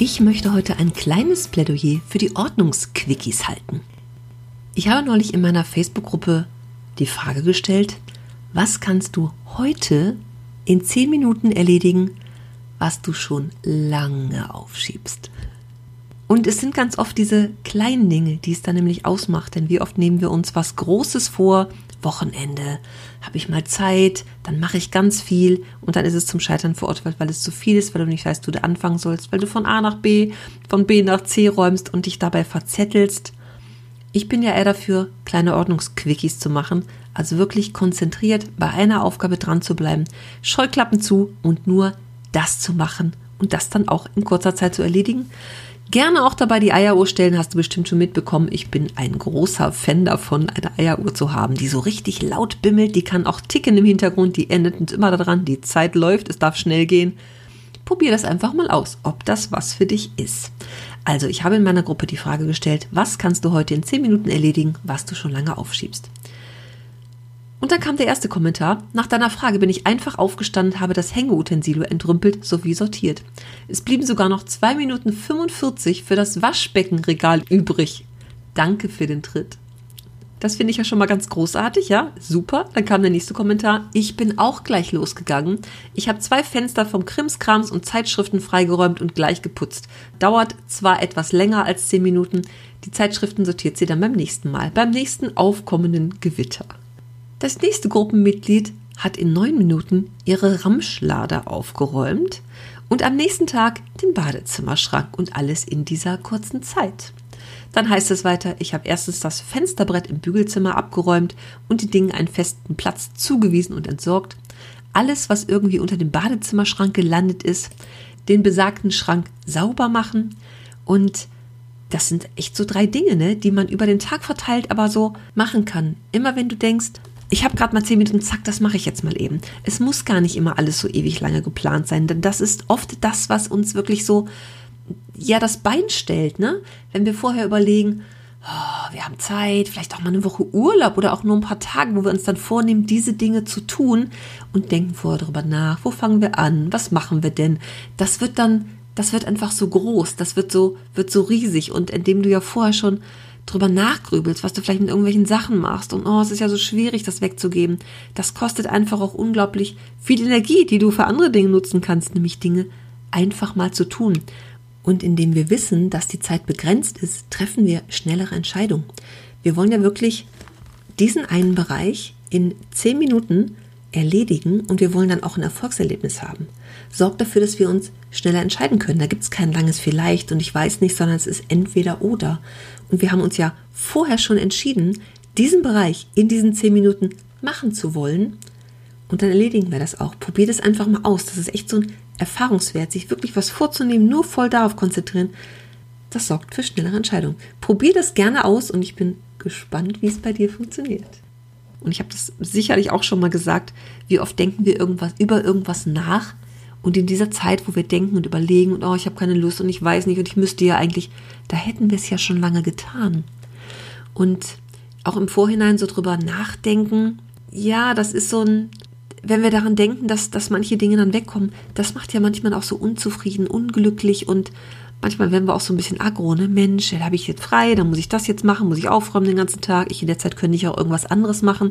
Ich möchte heute ein kleines Plädoyer für die Ordnungsquickies halten. Ich habe neulich in meiner Facebook-Gruppe die Frage gestellt, was kannst du heute in 10 Minuten erledigen, was du schon lange aufschiebst? Und es sind ganz oft diese kleinen Dinge, die es dann nämlich ausmacht. Denn wie oft nehmen wir uns was Großes vor, Wochenende, habe ich mal Zeit, dann mache ich ganz viel und dann ist es zum Scheitern verurteilt, weil es zu viel ist, weil du nicht weißt, wo du anfangen sollst, weil du von A nach B, von B nach C räumst und dich dabei verzettelst. Ich bin ja eher dafür, kleine Ordnungsquickies zu machen, also wirklich konzentriert bei einer Aufgabe dran zu bleiben, Scheuklappen zu und nur das zu machen und das dann auch in kurzer Zeit zu erledigen. Gerne auch dabei die Eieruhr stellen, hast du bestimmt schon mitbekommen. Ich bin ein großer Fan davon, eine Eieruhr zu haben, die so richtig laut bimmelt. Die kann auch ticken im Hintergrund, die endet immer daran, die Zeit läuft, es darf schnell gehen. Probier das einfach mal aus, ob das was für dich ist. Also, ich habe in meiner Gruppe die Frage gestellt, was kannst du heute in 10 Minuten erledigen, was du schon lange aufschiebst? Und dann kam der erste Kommentar. Nach deiner Frage bin ich einfach aufgestanden, habe das Hängeutensilo entrümpelt sowie sortiert. Es blieben sogar noch 2 Minuten 45 für das Waschbeckenregal übrig. Danke für den Tritt. Das finde ich ja schon mal ganz großartig, ja? Super. Dann kam der nächste Kommentar. Ich bin auch gleich losgegangen. Ich habe zwei Fenster vom Krimskrams und Zeitschriften freigeräumt und gleich geputzt. Dauert zwar etwas länger als 10 Minuten. Die Zeitschriften sortiert sie dann beim nächsten Mal, beim nächsten aufkommenden Gewitter. Das nächste Gruppenmitglied hat in neun Minuten ihre Ramschlade aufgeräumt und am nächsten Tag den Badezimmerschrank und alles in dieser kurzen Zeit. Dann heißt es weiter, ich habe erstens das Fensterbrett im Bügelzimmer abgeräumt und die Dinge einen festen Platz zugewiesen und entsorgt. Alles, was irgendwie unter dem Badezimmerschrank gelandet ist, den besagten Schrank sauber machen und das sind echt so drei Dinge, ne, die man über den Tag verteilt aber so machen kann. Immer wenn du denkst, ich habe gerade mal zehn Minuten, zack, das mache ich jetzt mal eben. Es muss gar nicht immer alles so ewig lange geplant sein, denn das ist oft das, was uns wirklich so, ja, das Bein stellt, ne? Wenn wir vorher überlegen, oh, wir haben Zeit, vielleicht auch mal eine Woche Urlaub oder auch nur ein paar Tage, wo wir uns dann vornehmen, diese Dinge zu tun und denken vorher darüber nach, wo fangen wir an, was machen wir denn? Das wird dann, das wird einfach so groß, das wird so, wird so riesig und indem du ja vorher schon drüber nachgrübelst, was du vielleicht mit irgendwelchen Sachen machst und oh, es ist ja so schwierig, das wegzugeben. Das kostet einfach auch unglaublich viel Energie, die du für andere Dinge nutzen kannst, nämlich Dinge einfach mal zu tun. Und indem wir wissen, dass die Zeit begrenzt ist, treffen wir schnellere Entscheidungen. Wir wollen ja wirklich diesen einen Bereich in zehn Minuten erledigen und wir wollen dann auch ein Erfolgserlebnis haben. Sorgt dafür, dass wir uns schneller entscheiden können. Da gibt es kein langes Vielleicht und ich weiß nicht, sondern es ist entweder oder. Und wir haben uns ja vorher schon entschieden, diesen Bereich in diesen zehn Minuten machen zu wollen. Und dann erledigen wir das auch. Probier das einfach mal aus. Das ist echt so ein Erfahrungswert, sich wirklich was vorzunehmen, nur voll darauf konzentrieren. Das sorgt für schnellere Entscheidungen. Probier das gerne aus und ich bin gespannt, wie es bei dir funktioniert. Und ich habe das sicherlich auch schon mal gesagt, wie oft denken wir irgendwas über irgendwas nach und in dieser Zeit, wo wir denken und überlegen und oh, ich habe keine Lust und ich weiß nicht und ich müsste ja eigentlich, da hätten wir es ja schon lange getan. Und auch im Vorhinein so drüber nachdenken, ja, das ist so ein, wenn wir daran denken, dass, dass manche Dinge dann wegkommen, das macht ja manchmal auch so unzufrieden, unglücklich und manchmal werden wir auch so ein bisschen aggro, ne? Mensch, da habe ich jetzt frei, dann muss ich das jetzt machen, muss ich aufräumen den ganzen Tag, ich in der Zeit könnte ich auch irgendwas anderes machen.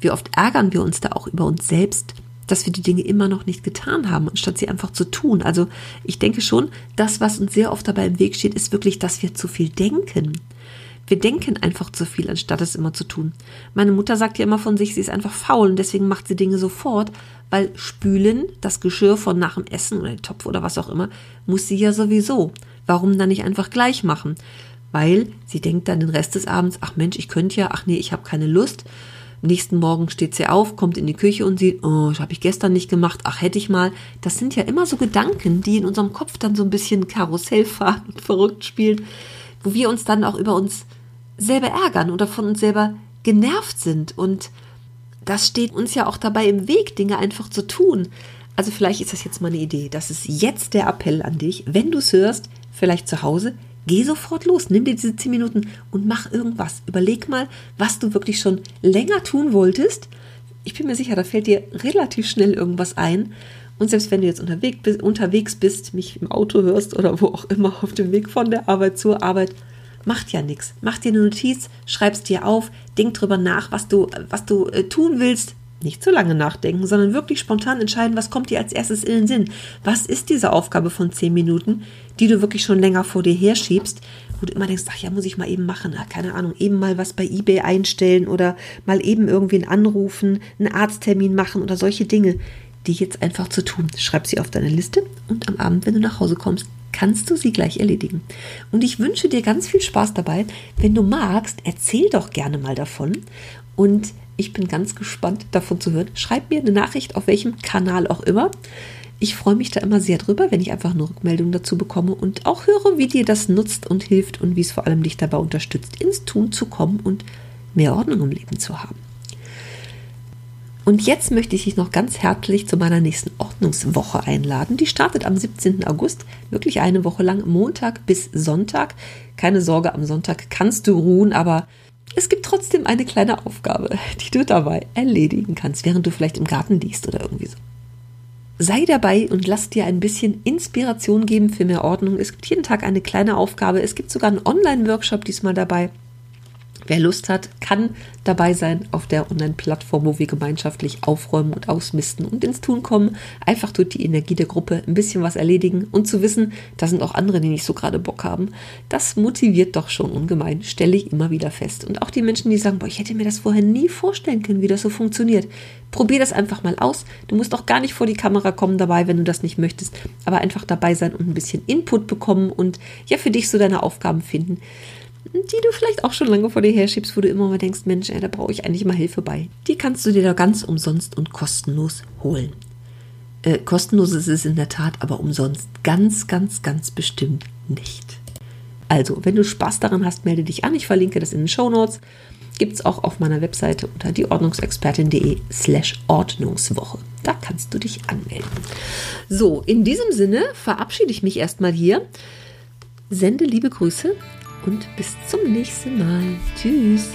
Wie oft ärgern wir uns da auch über uns selbst, dass wir die Dinge immer noch nicht getan haben, anstatt sie einfach zu tun. Also ich denke schon, das, was uns sehr oft dabei im Weg steht, ist wirklich, dass wir zu viel denken. Wir denken einfach zu viel, anstatt es immer zu tun. Meine Mutter sagt ja immer von sich, sie ist einfach faul und deswegen macht sie Dinge sofort, weil spülen, das Geschirr von nach dem Essen oder den Topf oder was auch immer, muss sie ja sowieso. Warum dann nicht einfach gleich machen? Weil sie denkt dann den Rest des Abends, ach Mensch, ich könnte ja, ach nee, ich habe keine Lust nächsten Morgen steht sie auf, kommt in die Küche und sieht, oh, das habe ich gestern nicht gemacht, ach hätte ich mal. Das sind ja immer so Gedanken, die in unserem Kopf dann so ein bisschen Karussell fahren verrückt spielen, wo wir uns dann auch über uns selber ärgern oder von uns selber genervt sind. Und das steht uns ja auch dabei im Weg, Dinge einfach zu tun. Also vielleicht ist das jetzt mal eine Idee. Das ist jetzt der Appell an dich. Wenn du es hörst, vielleicht zu Hause, geh sofort los. Nimm dir diese 10 Minuten und mach irgendwas. Überleg mal, was du wirklich schon länger tun wolltest. Ich bin mir sicher, da fällt dir relativ schnell irgendwas ein. Und selbst wenn du jetzt unterwegs bist, unterwegs bist, mich im Auto hörst oder wo auch immer auf dem Weg von der Arbeit zur Arbeit, macht ja nichts. Mach dir eine Notiz, schreib's dir auf, denk drüber nach, was du, was du äh, tun willst. Nicht zu lange nachdenken, sondern wirklich spontan entscheiden, was kommt dir als erstes in den Sinn. Was ist diese Aufgabe von zehn Minuten, die du wirklich schon länger vor dir herschiebst, wo du immer denkst, ach ja, muss ich mal eben machen, ach, keine Ahnung, eben mal was bei eBay einstellen oder mal eben irgendwen anrufen, einen Arzttermin machen oder solche Dinge, die jetzt einfach zu tun. Schreib sie auf deine Liste und am Abend, wenn du nach Hause kommst, kannst du sie gleich erledigen. Und ich wünsche dir ganz viel Spaß dabei. Wenn du magst, erzähl doch gerne mal davon. Und ich bin ganz gespannt davon zu hören. Schreib mir eine Nachricht auf welchem Kanal auch immer. Ich freue mich da immer sehr drüber, wenn ich einfach eine Rückmeldung dazu bekomme und auch höre, wie dir das nutzt und hilft und wie es vor allem dich dabei unterstützt, ins Tun zu kommen und mehr Ordnung im Leben zu haben. Und jetzt möchte ich dich noch ganz herzlich zu meiner nächsten Ordnungswoche einladen. Die startet am 17. August, wirklich eine Woche lang, Montag bis Sonntag. Keine Sorge, am Sonntag kannst du ruhen, aber es gibt trotzdem eine kleine Aufgabe, die du dabei erledigen kannst, während du vielleicht im Garten liegst oder irgendwie so. Sei dabei und lass dir ein bisschen Inspiration geben für mehr Ordnung. Es gibt jeden Tag eine kleine Aufgabe. Es gibt sogar einen Online-Workshop diesmal dabei. Wer Lust hat, kann dabei sein auf der Online-Plattform, wo wir gemeinschaftlich aufräumen und ausmisten und ins Tun kommen. Einfach durch die Energie der Gruppe ein bisschen was erledigen und zu wissen, da sind auch andere, die nicht so gerade Bock haben. Das motiviert doch schon ungemein, stelle ich immer wieder fest. Und auch die Menschen, die sagen, boah, ich hätte mir das vorher nie vorstellen können, wie das so funktioniert. Probier das einfach mal aus. Du musst auch gar nicht vor die Kamera kommen dabei, wenn du das nicht möchtest, aber einfach dabei sein und ein bisschen Input bekommen und ja für dich so deine Aufgaben finden die du vielleicht auch schon lange vor dir herschiebst, wo du immer mal denkst, Mensch, ey, da brauche ich eigentlich mal Hilfe bei. Die kannst du dir da ganz umsonst und kostenlos holen. Äh, kostenlos ist es in der Tat, aber umsonst ganz, ganz, ganz bestimmt nicht. Also, wenn du Spaß daran hast, melde dich an. Ich verlinke das in den Show Notes. Gibt es auch auf meiner Webseite unter dieordnungsexpertin.de slash Ordnungswoche. Da kannst du dich anmelden. So, in diesem Sinne verabschiede ich mich erstmal hier. Sende liebe Grüße und bis zum nächsten Mal. Tschüss.